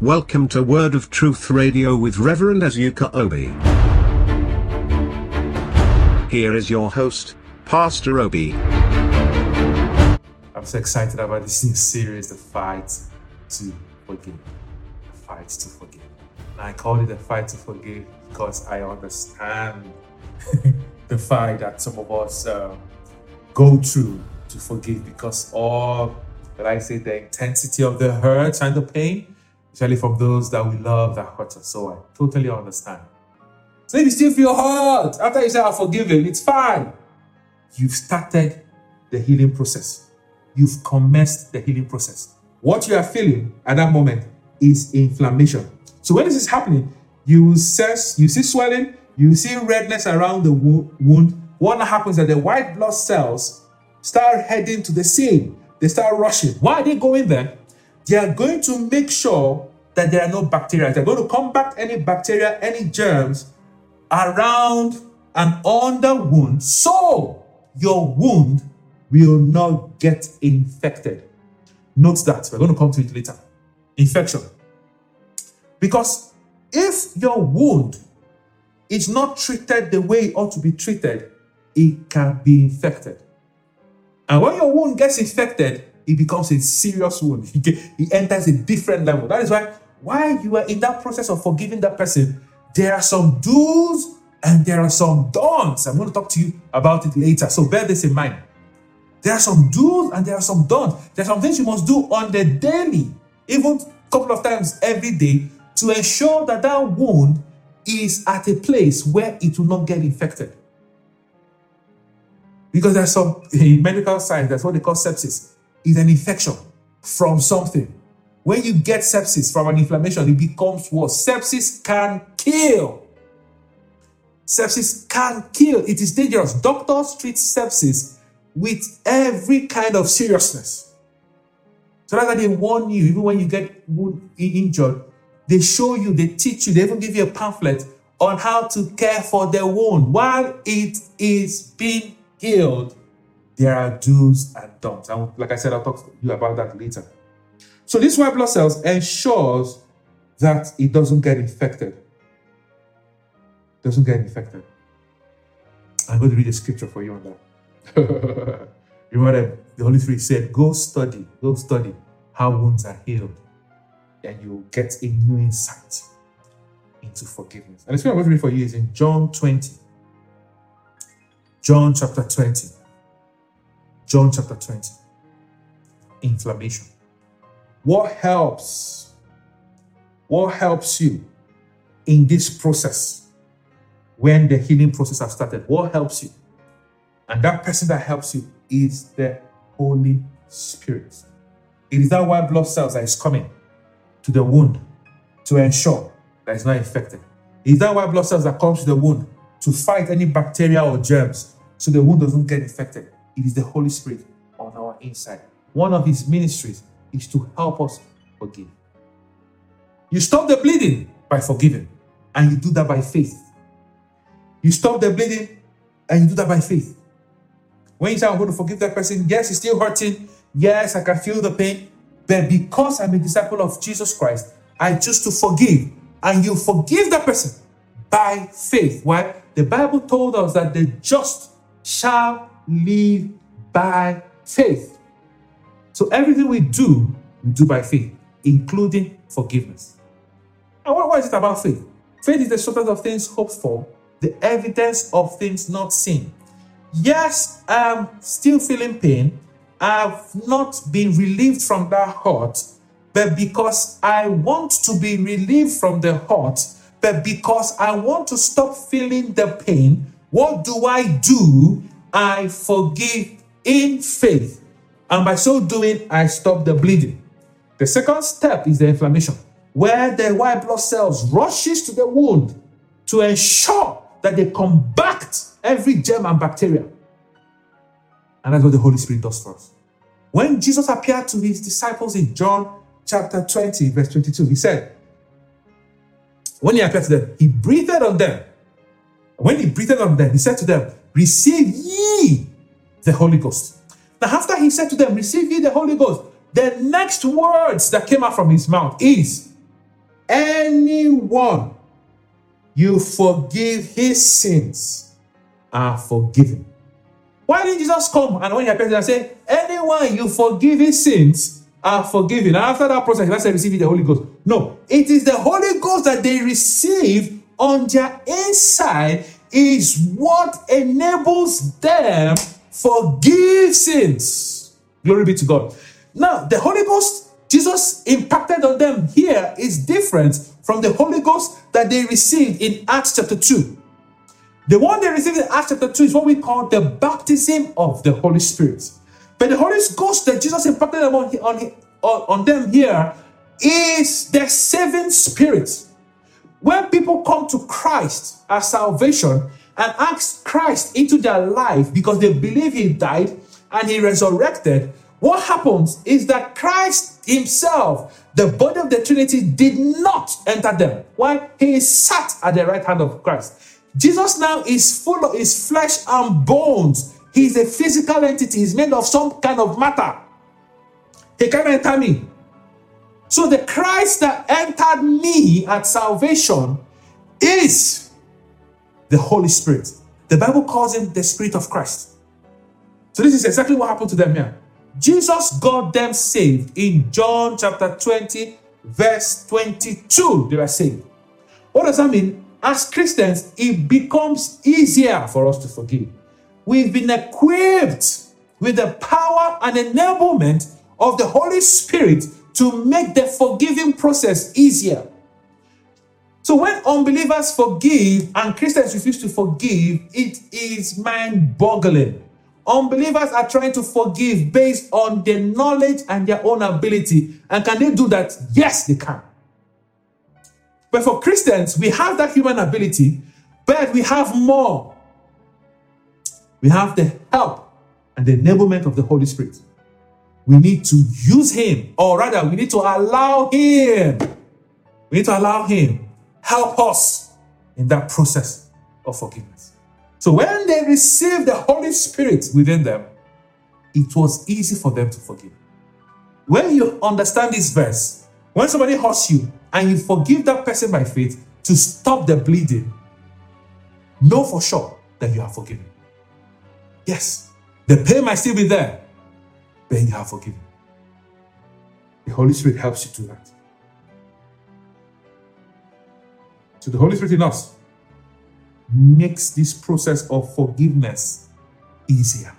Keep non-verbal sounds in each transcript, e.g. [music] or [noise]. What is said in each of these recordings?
Welcome to Word of Truth Radio with Reverend Azuka Obi. Here is your host, Pastor Obi. I'm so excited about this new series, The Fight to Forgive. The Fight to Forgive. And I call it The Fight to Forgive because I understand [laughs] the fight that some of us uh, go through to forgive because all, like I say, the intensity of the hurt and the pain especially from those that we love that hurt us. So I totally understand. So if you still feel hurt after you say, I forgive him, it's fine. You've started the healing process. You've commenced the healing process. What you are feeling at that moment is inflammation. So when this is happening, you sense, you see swelling, you see redness around the wound. What happens is that the white blood cells start heading to the scene. They start rushing. Why are they going there? They are going to make sure that there are no bacteria. They're going to combat any bacteria, any germs around and on the wound so your wound will not get infected. Note that. We're going to come to it later. Infection. Because if your wound is not treated the way it ought to be treated, it can be infected. And when your wound gets infected, it becomes a serious wound. [laughs] It enters a different level. That is why, while you are in that process of forgiving that person, there are some do's and there are some don'ts. I'm going to talk to you about it later. So bear this in mind. There are some do's and there are some don'ts. There are some things you must do on the daily, even a couple of times every day, to ensure that that wound is at a place where it will not get infected. Because there's some [laughs] in medical science, that's what they call sepsis is an infection from something. When you get sepsis from an inflammation, it becomes worse. Sepsis can kill. Sepsis can kill. It is dangerous. Doctors treat sepsis with every kind of seriousness. So that's why they warn you, even when you get injured, they show you, they teach you, they even give you a pamphlet on how to care for the wound while it is being healed there are do's and don'ts. And like I said, I'll talk to you about that later. So this white blood cells ensures that it doesn't get infected. Doesn't get infected. I'm going to read a scripture for you on that. [laughs] Remember the Holy Spirit said, Go study, go study how wounds are healed, and you'll get a new insight into forgiveness. And the scripture I'm going to read for you is in John 20. John chapter 20. John chapter 20. Inflammation. What helps? What helps you in this process when the healing process has started? What helps you? And that person that helps you is the Holy Spirit. It is that white blood cells that is coming to the wound to ensure that it's not infected. It is that white blood cells that comes to the wound to fight any bacteria or germs so the wound doesn't get infected. It is the Holy Spirit on our inside. One of his ministries is to help us forgive. You stop the bleeding by forgiving, and you do that by faith. You stop the bleeding, and you do that by faith. When you say, I'm going to forgive that person, yes, it's still hurting. Yes, I can feel the pain. But because I'm a disciple of Jesus Christ, I choose to forgive. And you forgive that person by faith. Why? The Bible told us that the just shall live by faith. So everything we do, we do by faith, including forgiveness. And what, what is it about faith? Faith is the substance of things hoped for, the evidence of things not seen. Yes, I'm still feeling pain. I've not been relieved from that hurt, but because I want to be relieved from the hurt, but because I want to stop feeling the pain, what do I do? I forgive in faith. And by so doing, I stop the bleeding. The second step is the inflammation, where the white blood cells rushes to the wound to ensure that they combat every germ and bacteria. And that's what the Holy Spirit does for us. When Jesus appeared to his disciples in John chapter 20, verse 22, he said, when he appeared to them, he breathed on them. When he breathed on them, he said to them, Receive ye the Holy Ghost. Now, after he said to them, Receive ye the Holy Ghost, the next words that came out from his mouth is, anyone you forgive his sins are forgiven. Why didn't Jesus come and when he appeared and say, anyone you forgive his sins are forgiven? And after that process, let's say receive the Holy Ghost. No, it is the Holy Ghost that they receive on their inside is what enables them forgive sins. Glory be to God. Now, the Holy Ghost Jesus impacted on them here is different from the Holy Ghost that they received in Acts chapter 2. The one they received in Acts chapter 2 is what we call the baptism of the Holy Spirit. But the Holy Ghost that Jesus impacted on, on, on them here is the saving spirit. When people come to Christ as salvation and ask Christ into their life because they believe he died and he resurrected, what happens is that Christ himself, the body of the Trinity, did not enter them. Why? He sat at the right hand of Christ. Jesus now is full of his flesh and bones. He's a physical entity. He's made of some kind of matter. He can enter me. So the Christ that entered me at salvation is the Holy Spirit. The Bible calls him the Spirit of Christ. So this is exactly what happened to them here. Jesus got them saved in John chapter 20, verse 22. They were saved. What does that mean? As Christians, it becomes easier for us to forgive. We've been equipped with the power and enablement of the Holy Spirit to make the forgiving process easier. So when unbelievers forgive and Christians refuse to forgive, it is mind boggling. Unbelievers are trying to forgive based on their knowledge and their own ability. And can they do that? Yes, they can. But for Christians, we have that human ability, but we have more. We have the help and the enablement of the Holy Spirit. We need to use Him, or rather, we need to allow Him. We need to allow Him help us in that process of forgiveness. So when they received the Holy Spirit within them, it was easy for them to forgive. When you understand this verse, when somebody hurts you and you forgive that person by faith to stop the bleeding, know for sure that you are forgiven. Yes, the pain might still be there, but you are forgiven. The Holy Spirit helps you do that. So the Holy Spirit in us makes this process of forgiveness easier.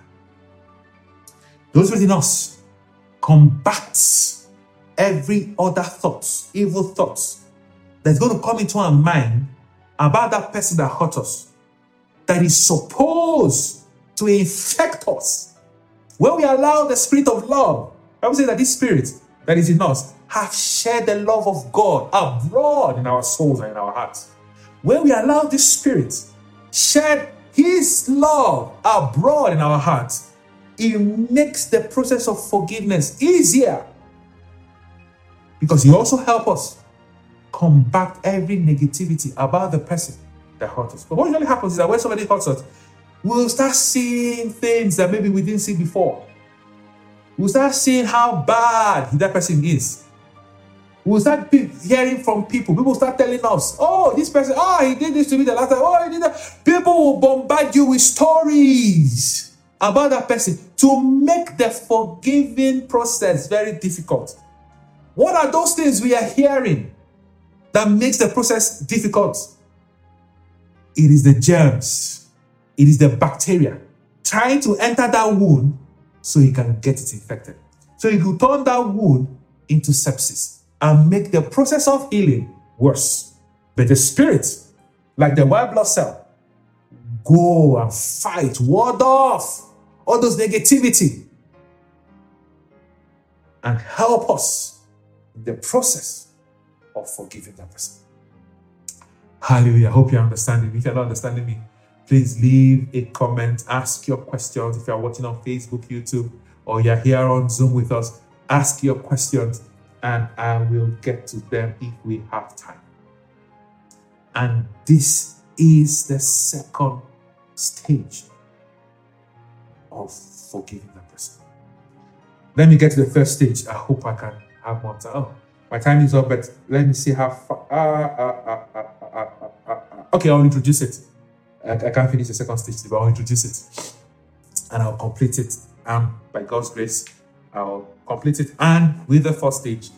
Those within us combats every other thoughts, evil thoughts that's going to come into our mind about that person that hurt us, that is supposed to infect us. When we allow the spirit of love, I would say that this spirit that is in us have shared the love of God abroad in our souls and in our hearts. When we allow this spirit shed his love abroad in our hearts, it makes the process of forgiveness easier. Because he also helps us combat every negativity about the person that hurt us. But what usually happens is that when somebody hurts us, we'll start seeing things that maybe we didn't see before. We'll start seeing how bad that person is. We'll start hearing from people. People start telling us, oh, this person, oh, he did this to me the last time. Oh, he did that. People will bombard you with stories about that person to make the forgiving process very difficult. What are those things we are hearing that makes the process difficult? It is the germs, it is the bacteria trying to enter that wound so he can get it infected. So he could turn that wound into sepsis and make the process of healing worse. But the spirit, like the white blood cell, go and fight, ward off all those negativity and help us in the process of forgiving that person. Hallelujah. I hope you're understanding. If you're not understanding me, please leave a comment, ask your questions. If you're watching on Facebook, YouTube, or you're here on Zoom with us, ask your questions and I will get to them if we have time. And this is the second stage of forgiving the person. Let me get to the first stage. I hope I can have more time. Oh, My time is up, but let me see how far. Uh, uh, uh, okay, I'll introduce it. I, I can't finish the second stage, but I'll introduce it and I'll complete it. And by God's grace, I'll complete it. And with the first stage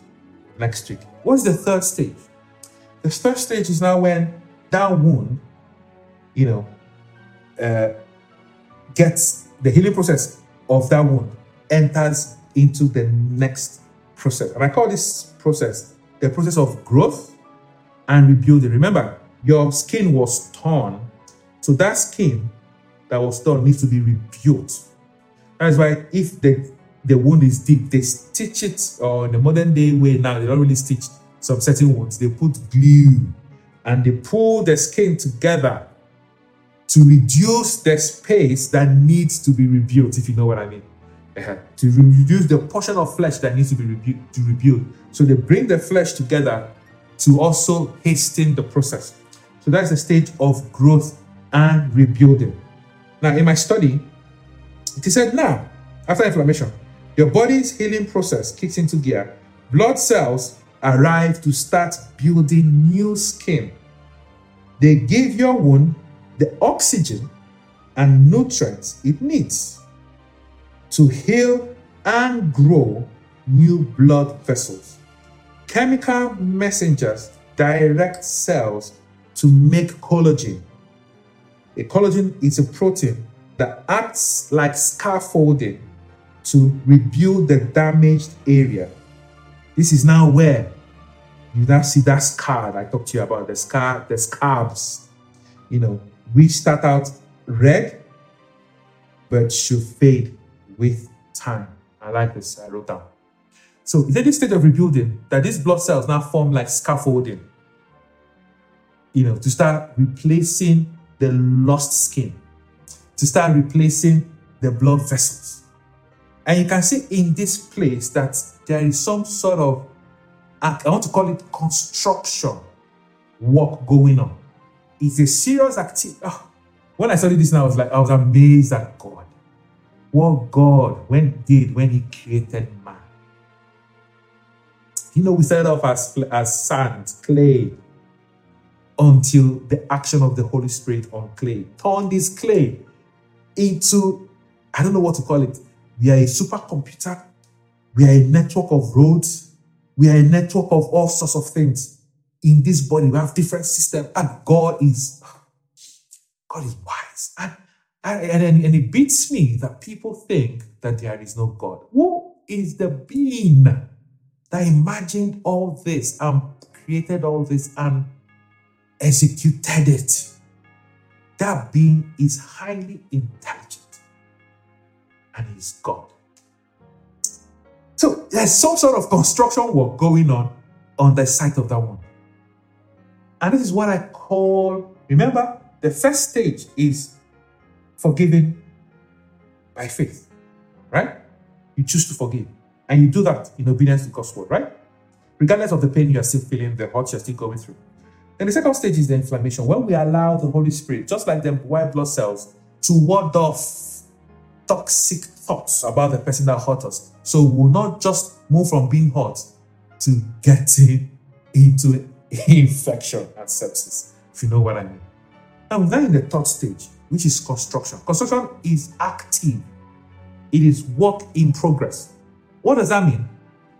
next week. What's the third stage? The third stage is now when that wound, you know, uh, gets the healing process of that wound enters into the next process. And I call this process the process of growth and rebuilding. Remember, your skin was torn. So that skin that was torn needs to be rebuilt. That's why if the, the wound is deep, they stitch it, or the modern day way now, they don't really stitch some certain wounds. They put glue and they pull the skin together to reduce the space that needs to be rebuilt, if you know what I mean. Uh-huh. To reduce the portion of flesh that needs to be rebu- to rebuild. So they bring the flesh together to also hasten the process. So that's the stage of growth and rebuilding. Now, in my study, it is said now, after inflammation, your body's healing process kicks into gear. Blood cells arrive to start building new skin. They give your wound the oxygen and nutrients it needs to heal and grow new blood vessels. Chemical messengers direct cells to make collagen. A collagen is a protein that acts like scaffolding to rebuild the damaged area. This is now where you now see that scar I talked to you about, the scar, the scabs, you know, which start out red but should fade with time. I like this, I wrote down. So it's at this stage of rebuilding that these blood cells now form like scaffolding, you know, to start replacing the lost skin, to start replacing the blood vessels. And you can see in this place that there is some sort of, I want to call it construction work going on. It's a serious activity. Oh, ah, when I studied this now, I was like, I was amazed at God. What God when did when He created man. You know, we started off as, as sand, clay, until the action of the Holy Spirit on clay. turned this clay into, I don't know what to call it. We are a supercomputer. We are a network of roads. We are a network of all sorts of things in this body. We have different systems, and God is God is wise. And, and, and it beats me that people think that there is no God. Who is the being that imagined all this and created all this and executed it? That being is highly intelligent and is God. So there's some sort of construction work going on on the site of that one. And this is what I call, remember, the first stage is forgiving by faith, right? You choose to forgive. And you do that in obedience to God's word, right? Regardless of the pain you are still feeling, the hurt you're still going through. Then the second stage is the inflammation. When we allow the Holy Spirit, just like the white blood cells, to ward off toxic thoughts about the person that hurt us. So we'll not just move from being hurt to getting into infection and sepsis, if you know what I mean. Now, we're in the third stage, which is construction. Construction is active, it is work in progress. What does that mean?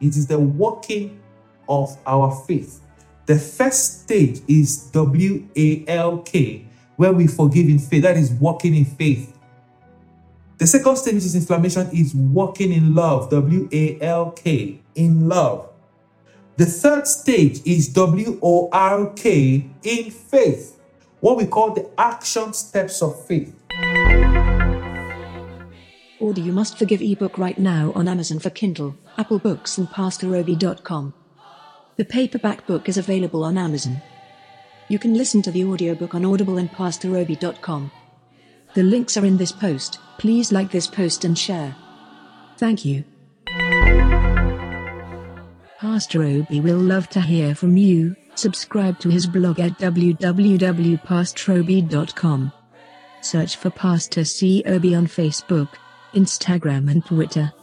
It is the working of our faith. The first stage is W A L K, where we forgive in faith. That is walking in faith. The second stage, which is inflammation, is walking in love. W A L K, in love. The third stage is W O R K, in faith. What we call the action steps of faith. Order You Must Forgive ebook right now on Amazon for Kindle, Apple Books, and PastorObi.com. The paperback book is available on Amazon. You can listen to the audiobook on Audible and PastorObi.com. The links are in this post. Please like this post and share. Thank you. Pastor Obi will love to hear from you. Subscribe to his blog at www.pastorobi.com. Search for Pastor C. Obi on Facebook, Instagram, and Twitter.